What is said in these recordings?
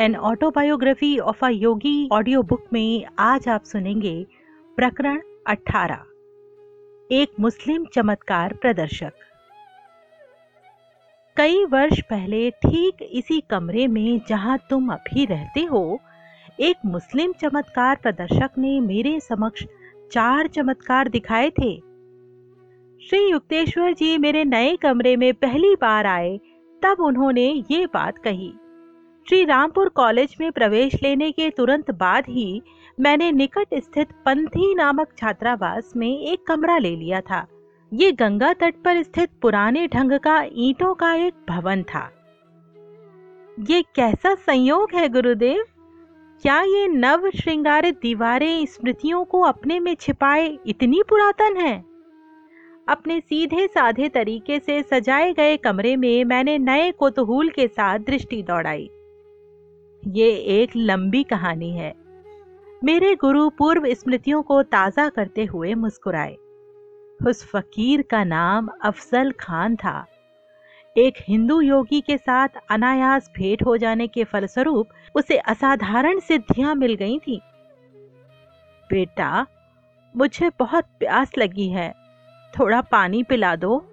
An autobiography of a yogi audio book में आज आप सुनेंगे प्रकरण 18 एक मुस्लिम चमत्कार प्रदर्शक। कई वर्ष पहले ठीक इसी कमरे में जहाँ तुम अभी रहते हो, एक मुस्लिम चमत्कार प्रदर्शक ने मेरे समक्ष चार चमत्कार दिखाए थे। श्री युक्तेश्वर जी मेरे नए कमरे में पहली बार आए, तब उन्होंने ये बात कही। श्री रामपुर कॉलेज में प्रवेश लेने के तुरंत बाद ही मैंने निकट स्थित पंथी नामक छात्रावास में एक कमरा ले लिया था। ये गंगा तट पर स्थित पुराने ढंग का ईंटों का एक भवन था। ये कैसा संयोग है, गुरुदेव? क्या ये नव श्रृंगारित दीवारें स्मृतियों को अपने में छिपाए इतनी पुरातन हैं? अपने सीधे साधे तरीके से सजाए गए कमरे में मैंने नए कोतूहल के साथ दृष्टि दौड़ाई। ये एक लंबी कहानी है। मेरे गुरु पूर्व स्मृतियों को ताज़ा करते हुए मुस्कुराए। उस फकीर का नाम अफजल खान था। एक हिंदू योगी के साथ अनायास भेंट हो जाने के फलस्वरूप उसे असाधारण सिद्धियाँ मिल गई थी। बेटा, मुझे बहुत प्यास लगी है। थोड़ा पानी पिला दो।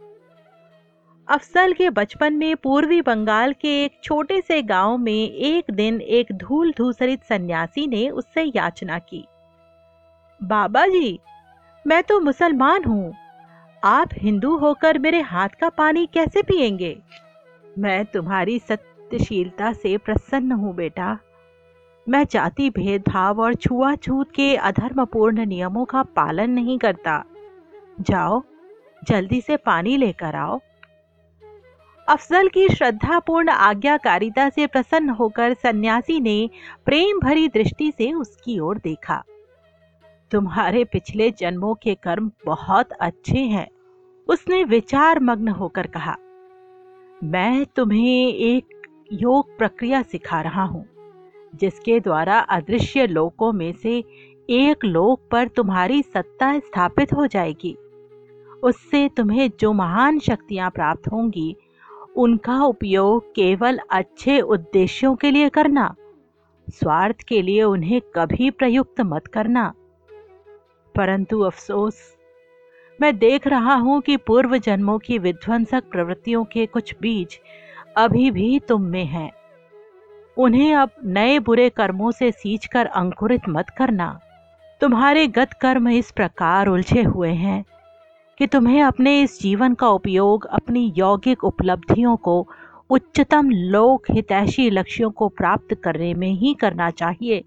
अफसल के बचपन में पूर्वी बंगाल के एक छोटे से गाँव में एक दिन एक धूल धूसरित सन्यासी ने उससे याचना की। बाबा जी, मैं तो मुसलमान हूँ। आप हिंदू होकर मेरे हाथ का पानी कैसे पिएँगे मैं तुम्हारी सत्यशीलता से प्रसन्न हूँ बेटा। मैं जाति भेदभाव और छुआछूत के अधर्मपूर्ण नियमों का पालन नहीं करता। जाओ, जल्दी से पानी लेकर आओ। अफजल की श्रद्धापूर्ण आज्ञाकारिता से प्रसन्न होकर सन्यासी ने प्रेम भरी दृष्टि से उसकी ओर देखा। तुम्हारे पिछले जन्मों के कर्म बहुत अच्छे हैं, उसने विचार मग्न होकर कहा। मैं तुम्हें एक योग प्रक्रिया सिखा रहा हूँ, जिसके द्वारा अदृश्य लोकों में से एक लोक पर तुम्हारी सत्ता स्थापित हो जाएगी। उससे तुम्हें जो महान शक्तियाँ प्राप्त होंगी उनका उपयोग केवल अच्छे उद्देश्यों के लिए करना, स्वार्थ के लिए उन्हें कभी प्रयुक्त मत करना। परंतु अफसोस, मैं देख रहा हूँ कि पूर्व जन्मों की विध्वंसक प्रवृत्तियों के कुछ बीज अभी भी तुम में हैं। उन्हें अब नए बुरे कर्मों से सींचकर अंकुरित मत करना। तुम्हारे गत कर्म इस प्रकार उलझे हुए हैं। कि तुम्हें अपने इस जीवन का उपयोग अपनी यौगिक उपलब्धियों को उच्चतम लोक हितैषी लक्ष्यों को प्राप्त करने में ही करना चाहिए।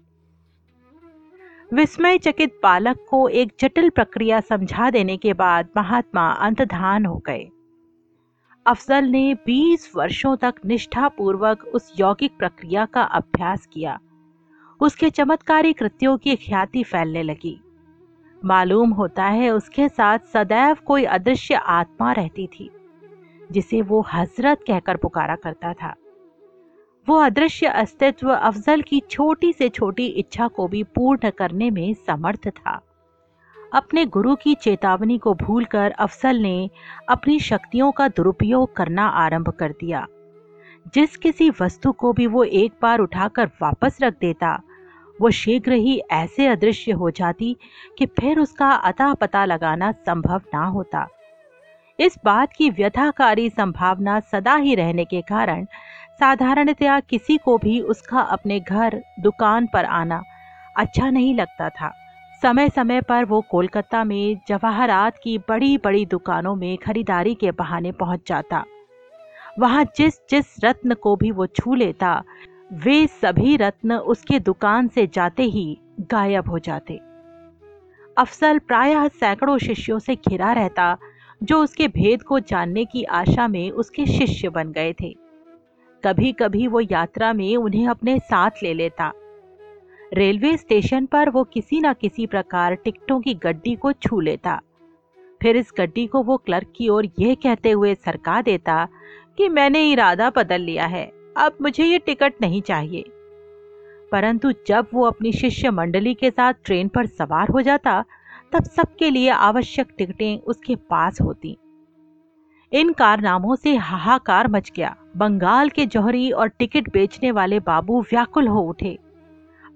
विस्मय चकित बालक को एक जटिल प्रक्रिया समझा देने के बाद महात्मा अंतधान हो गए। अफजल ने 20 वर्षों तक निष्ठापूर्वक उस यौगिक प्रक्रिया का अभ्यास किया। उसके चमत्कारी कृत्यों की ख्याति फैलने लगी। मालूम होता है उसके साथ सदैव कोई अदृश्य आत्मा रहती थी, जिसे वो हज़रत कहकर पुकारा करता था। वो अदृश्य अस्तित्व अफजल की छोटी से छोटी इच्छा को भी पूर्ण करने में समर्थ था। अपने गुरु की चेतावनी को भूलकर अफजल ने अपनी शक्तियों का दुरुपयोग करना आरंभ कर दिया। जिस किसी वस्तु को भी वो एक बार उठाकर वापस रख देता वो शीघ्र ही ऐसे अदृश्य हो जाती कि फिर उसका अता पता लगाना संभव ना होता। इस बात की व्यथाकारी संभावना सदा ही रहने के कारण साधारणतया किसी को भी उसका अपने घर, दुकान पर आना अच्छा नहीं लगता था। समय समय पर वो कोलकाता में जवाहरात की बड़ी बड़ी दुकानों में खरीदारी के बहाने पहुँच जाता। वहाँ जिस जिस रत्न को भी वो छू लेता वे सभी रत्न उसके दुकान से जाते ही गायब हो जाते। अफसल प्रायः सैकड़ों शिष्यों से घिरा रहता, जो उसके भेद को जानने की आशा में उसके शिष्य बन गए थे। कभी कभी वो यात्रा में उन्हें अपने साथ ले लेता। रेलवे स्टेशन पर वो किसी न किसी प्रकार टिकटों की गड्डी को छू लेता। फिर इस गड्डी को वो क्लर्क की ओर यह कहते हुए सरका देता कि मैंने इरादा बदल लिया है। अब मुझे ये टिकट नहीं चाहिए। परंतु जब वो अपनी शिष्य मंडली के साथ ट्रेन पर सवार हो जाता, तब सबके लिए आवश्यक टिकटें उसके पास होती। इन कारनामों से हाहाकार मच गया। बंगाल के जौहरी और टिकट बेचने वाले बाबू व्याकुल हो उठे।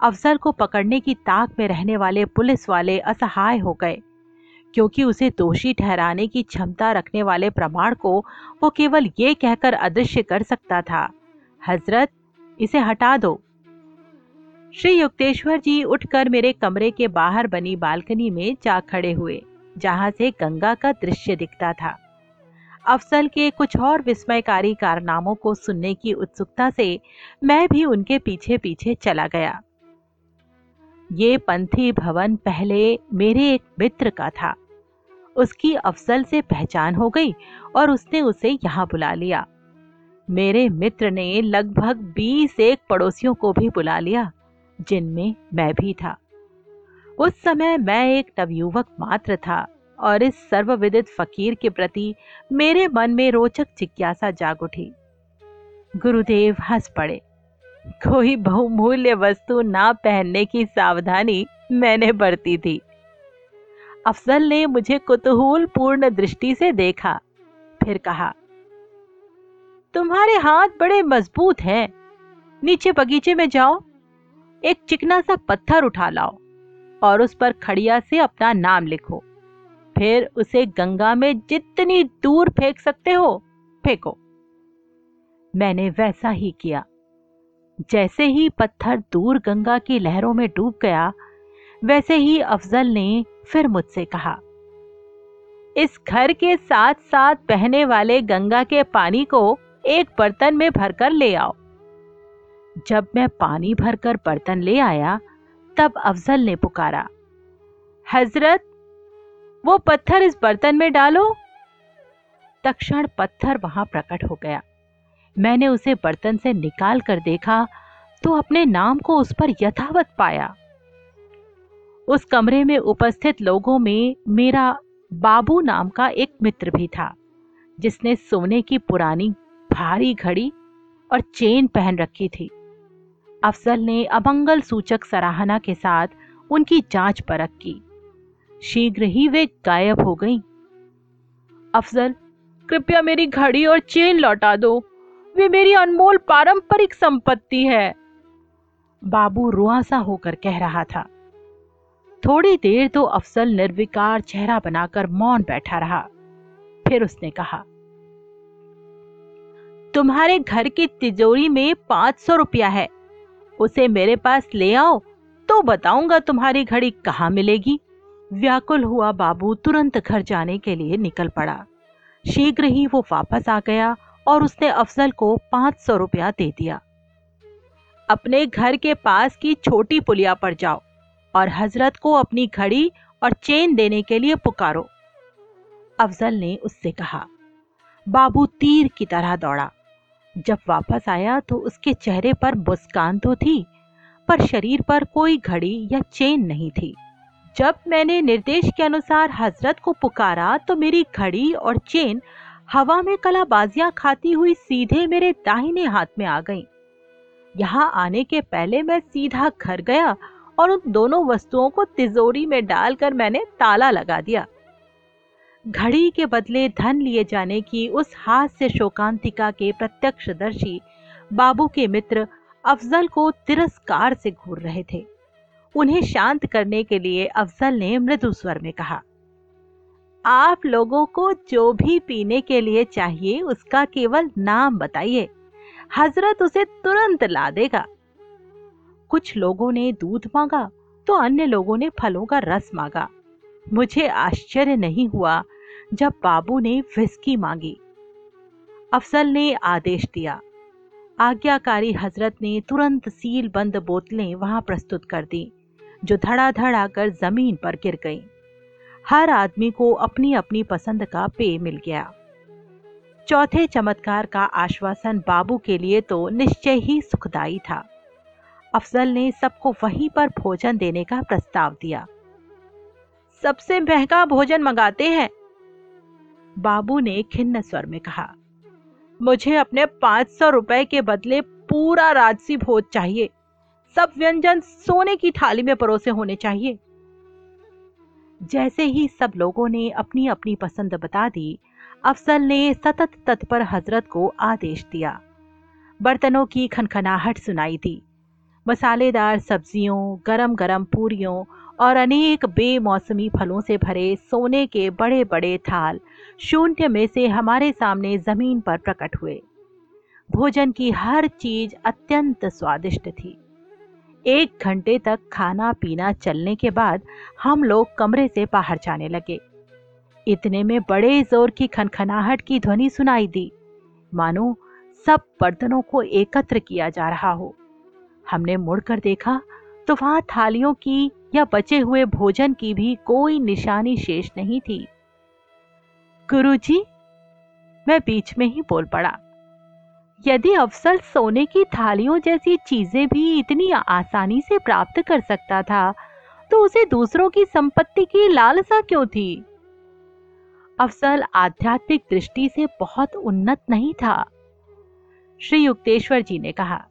अफसर को पकड़ने की ताक में रहने वाले पुलिस वाले असहाय हो गए, क्योंकि उसे दोषी ठहराने की क्षमता रखने वाले प्रमाण को वो केवल ये कहकर अदृश्य कर सकता था। हज़रत, इसे हटा दो। श्री युक्तेश्वर जी उठकर मेरे कमरे के बाहर बनी बालकनी में जा खड़े हुए, जहाँ से गंगा का दृश्य दिखता था। अफसल के कुछ और विस्मयकारी कारनामों को सुनने की उत्सुकता से मैं भी उनके पीछे पीछे चला गया। ये पंथी भवन पहले मेरे एक मित्र का था। उसकी अफसल से पहचान हो गई और उसने उसे यहाँ बुला लिया। मेरे मित्र ने लगभग बीस एक पड़ोसियों को भी बुला लिया, जिनमें मैं भी था। उस समय मैं एक नवयुवक मात्र था और इस सर्वविदित फकीर के प्रति मेरे मन में रोचक जिज्ञासा जाग उठी। गुरुदेव हंस पड़े। कोई बहुमूल्य वस्तु ना पहनने की सावधानी मैंने बरती थी। अफजल ने मुझे कुतूहल पूर्ण दृष्टि से देखा, फिर कहा तुम्हारे हाथ बड़े मज़बूत हैं। नीचे बगीचे में जाओ, एक चिकना सा पत्थर उठा लाओ और उस पर खड़िया से अपना नाम लिखो। फिर उसे गंगा में जितनी दूर फेंक सकते हो, फेंको। मैंने वैसा ही किया। जैसे ही पत्थर दूर गंगा की लहरों में डूब गया, वैसे ही अफजल ने फिर मुझसे कहा, इस घर के साथ साथ बहने वाले गंगा के पानी को एक बर्तन में भरकर ले आओ। जब मैं पानी भरकर बर्तन ले आया, तब अफजल ने पुकारा, हज़रत, वो पत्थर इस बर्तन में डालो। तक्षण पत्थर वहाँ प्रकट हो गया। मैंने उसे बर्तन से निकाल कर देखा तो अपने नाम को उस पर यथावत पाया। उस कमरे में उपस्थित लोगों में मेरा बाबू नाम का एक मित्र भी था, जिसने सोने की पुरानी भारी घड़ी और चेन पहन रखी थी। अफजल ने अमंगल सूचक सराहना के साथ उनकी जाँच परख की। शीघ्र ही वे गायब हो गईं। अफजल, कृपया मेरी घड़ी और चेन लौटा दो। वे मेरी अनमोल पारंपरिक संपत्ति है। बाबू रुआसा होकर कह रहा था। थोड़ी देर तो अफसल निर्विकार चेहरा बनाकर मौन बैठा रहा। फिर उसने कहा तुम्हारे घर की तिजोरी में पाँच सौ रुपया है। उसे मेरे पास ले आओ तो बताऊँगा तुम्हारी घड़ी कहाँ मिलेगी। व्याकुल हुआ बाबू तुरंत घर जाने के लिए निकल पड़ा। शीघ्र ही वो वापस आ गया और उसने अफजल को पाँच सौ रुपया दे दिया। अपने घर के पास की छोटी पुलिया पर जाओ और हज़रत को अपनी घड़ी और चेन देने के लिए पुकारो। अफजल ने उससे कहा, बाबू तीर की तरह दौड़ा। जब वापस आया तो उसके चेहरे पर मुस्कान तो थी, पर शरीर पर कोई घड़ी या चेन नहीं थी जब मैंने निर्देश के अनुसार हज़रत को पुकारा तो मेरी घड़ी और चेन हवा में कलाबाजियाँ खाती हुई सीधे मेरे दाहिने हाथ में आ गईं। यहाँ आने के पहले मैं सीधा घर गया और उन दोनों वस्तुओं को तिजोरी में डालकर मैंने ताला लगा दिया घड़ी के बदले धन लिए जाने की उस हाथ से शोकांतिका के प्रत्यक्षदर्शी बाबू के मित्र अफजल को तिरस्कार से घूर रहे थे। उन्हें शांत करने के लिए अफजल ने मृदु स्वर में कहा, आप लोगों को जो भी पीने के लिए चाहिए, उसका केवल नाम बताइए। हज़रत उसे तुरंत ला देगा। कुछ लोगों ने दूध मांगा तो अन्य लोगों ने फलों का रस मांगा। मुझे आश्चर्य नहीं हुआ जब बाबू ने विस्की मांगी। अफसल ने आदेश दिया। आज्ञाकारी हज़रत ने तुरंत सील बंद बोतलें वहाँ प्रस्तुत कर दी, जो धड़ाधड़ आकर ज़मीन पर गिर गईं। हर आदमी को अपनी अपनी पसंद का पेय मिल गया। चौथे चमत्कार का आश्वासन बाबू के लिए तो निश्चय ही सुखदाई था। अफजल ने सबको वहीं पर भोजन देने का प्रस्ताव दिया। सबसे महँगा भोजन मंगाते हैं बाबू ने खिन्न स्वर में कहा, मुझे अपने पाँच सौ रुपए के बदले पूरा राजसी भोज चाहिए। सब व्यंजन सोने की थाली में परोसे होने चाहिए। जैसे ही सब लोगों ने अपनी अपनी पसंद बता दी, अफसल ने सतत तत्पर हज़रत को आदेश दिया। बर्तनों की खनखनाहट सुनाई दी। मसालेदार सब्जियों गरम गरम पूरियों और अनेक बेमौसमी फलों से भरे सोने के बड़े बड़े थाल शून्य में से हमारे सामने ज़मीन पर प्रकट हुए। भोजन की हर चीज़ अत्यंत स्वादिष्ट थी। एक घंटे तक खाना पीना चलने के बाद हम लोग कमरे से बाहर जाने लगे। इतने में बड़े ज़ोर की खनखनाहट की ध्वनि सुनाई दी। मानो सब बर्तनों को एकत्र किया जा रहा हो। हमने मुड़कर देखा तो वहाँ थालियों की या बचे हुए भोजन की भी कोई निशानी शेष नहीं थी। गुरुजी, मैं बीच में ही बोल पड़ा। यदि अफसल सोने की थालियों जैसी चीज़ें भी इतनी आसानी से प्राप्त कर सकता था तो उसे दूसरों की संपत्ति की लालसा क्यों थी? अफसल आध्यात्मिक दृष्टि से बहुत उन्नत नहीं था। श्री युक्तेश्वर जी ने कहा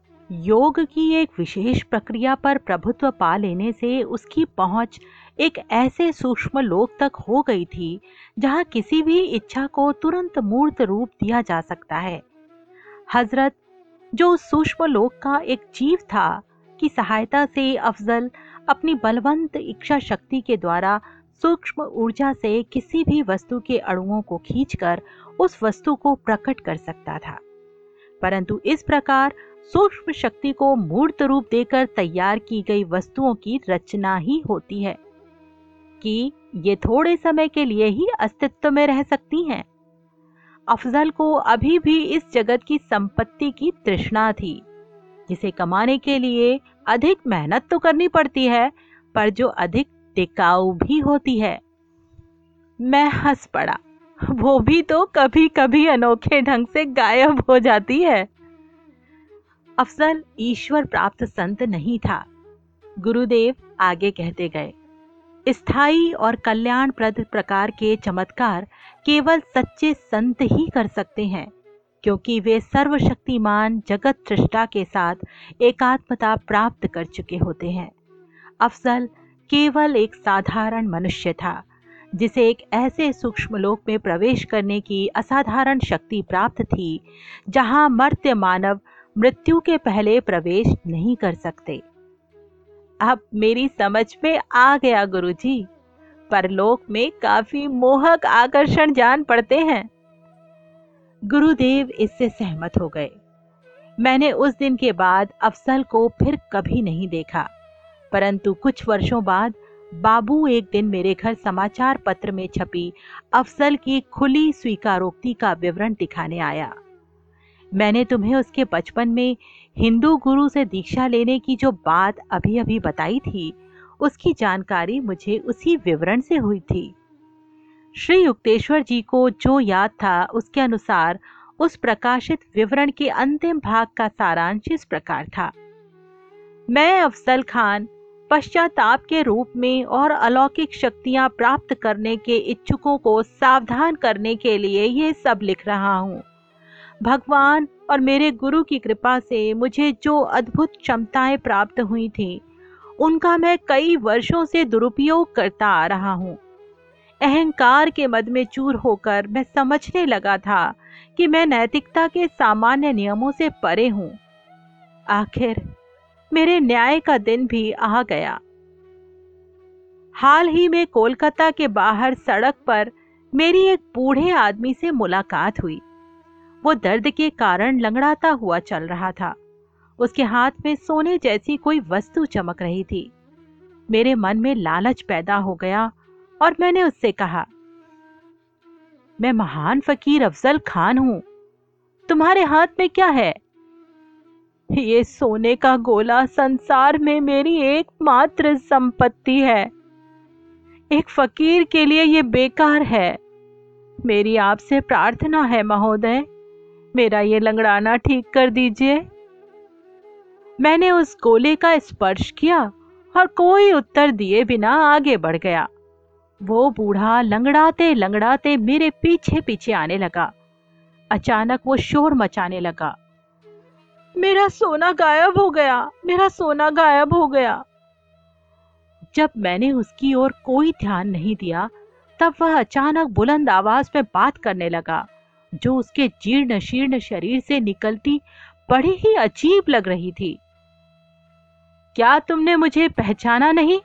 योग की एक विशेष प्रक्रिया पर प्रभुत्व पा लेने से उसकी पहुँच एक ऐसे सूक्ष्म लोक तक हो गई थी, जहाँ किसी भी इच्छा को तुरंत मूर्त रूप दिया जा सकता है। हज़रत, जो उस सूक्ष्म लोक का एक जीव था, की सहायता से अफजल अपनी बलवंत इच्छा शक्ति के द्वारा सूक्ष्म ऊर्जा से किसी भी वस्तु के अणुओं को खींचकर उस वस्तु को प्रकट कर सकता था। परंतु इस प्रकार सूक्ष्म शक्ति को मूर्त रूप देकर तैयार की गई वस्तुओं की रचना ही होती है, कि ये थोड़े समय के लिए ही अस्तित्व में रह सकती हैं। अफजल को अभी भी इस जगत की संपत्ति की तृष्णा थी, जिसे कमाने के लिए अधिक मेहनत तो करनी पड़ती है, पर जो अधिक टिकाऊ भी होती है। मैं हंस पड़ा। वो भी तो कभी कभी अनोखे ढंग से गायब हो जाती है। अफजल ईश्वर प्राप्त संत नहीं था। गुरुदेव आगे कहते गए, स्थायी और कल्याणप्रद प्रकार के चमत्कार केवल सच्चे संत ही कर सकते हैं, क्योंकि वे सर्वशक्तिमान जगत सृष्टा के साथ एकात्मता प्राप्त कर चुके होते हैं। अफसल केवल एक साधारण मनुष्य था, जिसे एक ऐसे सूक्ष्म लोक में प्रवेश करने की असाधारण शक्ति प्राप्त थी, जहाँ मर्त्य मानव मृत्यु के पहले प्रवेश नहीं कर सकते। अब मेरी समझ में आ गया, गुरुजी। परलोक में काफ़ी मोहक आकर्षण जान पड़ते हैं। गुरुदेव इससे सहमत हो गए। मैंने उस दिन के बाद अफसल को फिर कभी नहीं देखा। परंतु कुछ वर्षों बाद बाबू एक दिन मेरे घर समाचार पत्र में छपी अफसल की खुली स्वीकारोक्ति का विवरण दिखाने आया। मैंने तुम्हें उसके बचपन में हिंदू गुरु से दीक्षा लेने की जो बात अभी अभी बताई थी, उसकी जानकारी मुझे उसी विवरण से हुई थी। श्री युक्तेश्वर जी को जो याद था, उसके अनुसार उस प्रकाशित विवरण के अंतिम भाग का सारांश इस प्रकार था। मैं अफसल खान, पश्चाताप के रूप में और अलौकिक शक्तियाँ प्राप्त करने के इच्छुकों को सावधान करने के लिए ये सब लिख रहा हूँ। भगवान और मेरे गुरु की कृपा से मुझे जो अद्भुत क्षमताएँ प्राप्त हुई थी, उनका मैं कई वर्षों से दुरुपयोग करता आ रहा हूँ। अहंकार के मद में चूर होकर मैं समझने लगा था कि मैं नैतिकता के सामान्य नियमों से परे हूँ। आखिर मेरे न्याय का दिन भी आ गया। हाल ही में कोलकाता के बाहर सड़क पर मेरी एक बूढ़े आदमी से मुलाकात हुई। वो दर्द के कारण लंगड़ाता हुआ चल रहा था। उसके हाथ में सोने जैसी कोई वस्तु चमक रही थी। मेरे मन में लालच पैदा हो गया और मैंने उससे कहा, मैं महान फकीर अफजल खान हूँ। तुम्हारे हाथ में क्या है? ये सोने का गोला संसार में मेरी एकमात्र संपत्ति है। एक फकीर के लिए ये बेकार है। मेरी आपसे प्रार्थना है, महोदय। मेरा ये लंगड़ाना ठीक कर दीजिए। मैंने उस गोले का स्पर्श किया और कोई उत्तर दिए बिना आगे बढ़ गया। वो बूढ़ा लंगड़ाते लंगड़ाते मेरे पीछे पीछे आने लगा। अचानक वो शोर मचाने लगा। मेरा सोना गायब हो गया, मेरा सोना गायब हो गया। जब मैंने उसकी ओर कोई ध्यान नहीं दिया, तब वह अचानक बुलंद आवाज़ में बात करने लगा। जो उसके जीर्ण शीर्ण शरीर से निकलती, बड़ी ही अजीब लग रही थी। क्या तुमने मुझे पहचाना नहीं?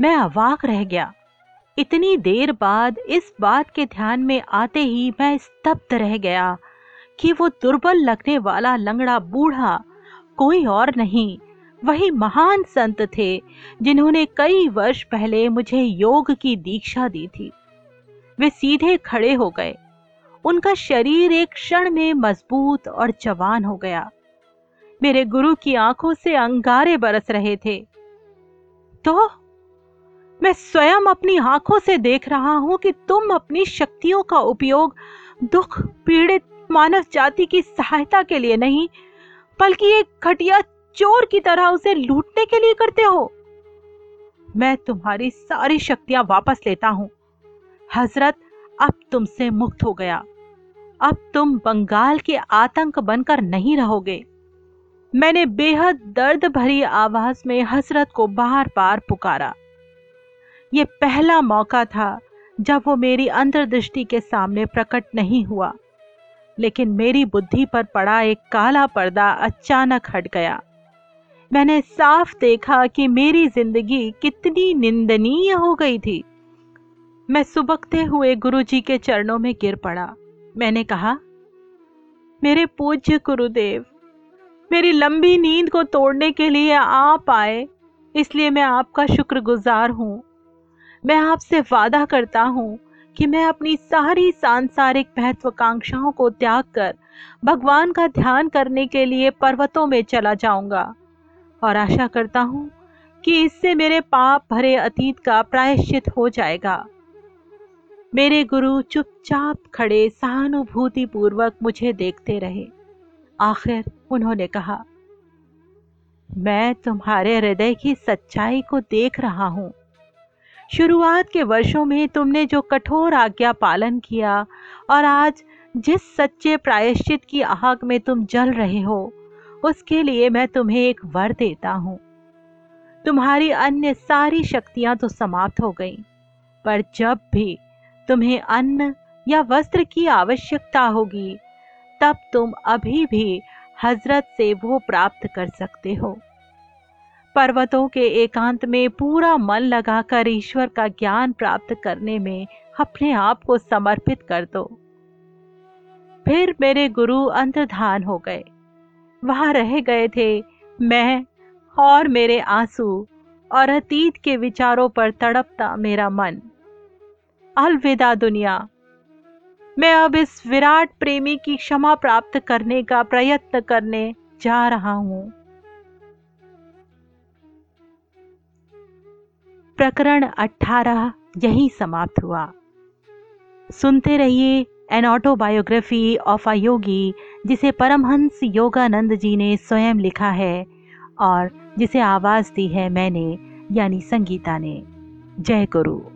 मैं अवाक रह गया। इतनी देर बाद इस बात के ध्यान में आते ही मैं स्तब्ध रह गया कि वो दुर्बल लगने वाला लंगड़ा बूढ़ा कोई और नहीं, वही महान संत थे, जिन्होंने कई वर्ष पहले मुझे योग की दीक्षा दी थी। वे सीधे खड़े हो गए। उनका शरीर एक क्षण में मज़बूत और जवान हो गया। मेरे गुरु की आँखों से अंगारे बरस रहे थे। तो मैं स्वयं अपनी आँखों से देख रहा हूँ कि तुम अपनी शक्तियों का उपयोग दुख, पीड़ित, मानव जाति की सहायता के लिए नहीं, बल्कि एक घटिया चोर की तरह उसे लूटने के लिए करते हो। मैं तुम्हारी सारी शक्तियाँ वापस लेता हूँ। हज़रत अब तुमसे मुक्त हो गया। अब तुम बंगाल के आतंक बनकर नहीं रहोगे। मैंने बेहद दर्द भरी आवाज़ में हज़रत को बार बार पुकारा। यह पहला मौका था जब वो मेरी अंतर्दृष्टि के सामने प्रकट नहीं हुआ, लेकिन मेरी बुद्धि पर पड़ा एक काला पर्दा अचानक हट गया। मैंने साफ़ देखा कि मेरी ज़िंदगी कितनी निंदनीय हो गई थी। मैं सुबकते हुए गुरुजी के चरणों में गिर पड़ा। मैंने कहा, मेरे पूज्य गुरुदेव, मेरी लंबी नींद को तोड़ने के लिए आप आए, इसलिए मैं आपका शुक्रगुजार हूँ। मैं आपसे वादा करता हूँ कि मैं अपनी सारी सांसारिक महत्वाकांक्षाओं को त्याग कर भगवान का ध्यान करने के लिए पर्वतों में चला जाऊँगा और आशा करता हूँ कि इससे मेरे पाप भरे अतीत का प्रायश्चित हो जाएगा। मेरे गुरु चुपचाप खड़े सहानुभूति पूर्वक मुझे देखते रहे। आखिर उन्होंने कहा मैं तुम्हारे हृदय की सच्चाई को देख रहा हूँ। शुरुआत के वर्षों में तुमने जो कठोर आज्ञा पालन किया और आज जिस सच्चे प्रायश्चित की आग में तुम जल रहे हो उसके लिए मैं तुम्हें एक वर देता हूँ। तुम्हारी अन्य सारी शक्तियाँ तो समाप्त हो गईं, पर जब भी तुम्हें अन्न या वस्त्र की आवश्यकता होगी, तब तुम अभी भी हज़रत से वो प्राप्त कर सकते हो। पर्वतों के एकांत में पूरा मन लगाकर ईश्वर का ज्ञान प्राप्त करने में अपने आप को समर्पित कर दो। फिर मेरे गुरु अंतर्धान हो गए। वहाँ रह गए थे मैं और मेरे आँसू और अतीत के विचारों पर तड़पता मेरा मन। अलविदा दुनिया। मैं अब इस विराट प्रेमी की क्षमा प्राप्त करने का प्रयत्न करने जा रहा हूँ। प्रकरण 18 यही समाप्त हुआ। सुनते रहिए an autobiography of a yogi, जिसे परमहंस योगानंद जी ने स्वयं लिखा है और जिसे आवाज़ दी है मैंने, यानी संगीता ने। जय गुरु।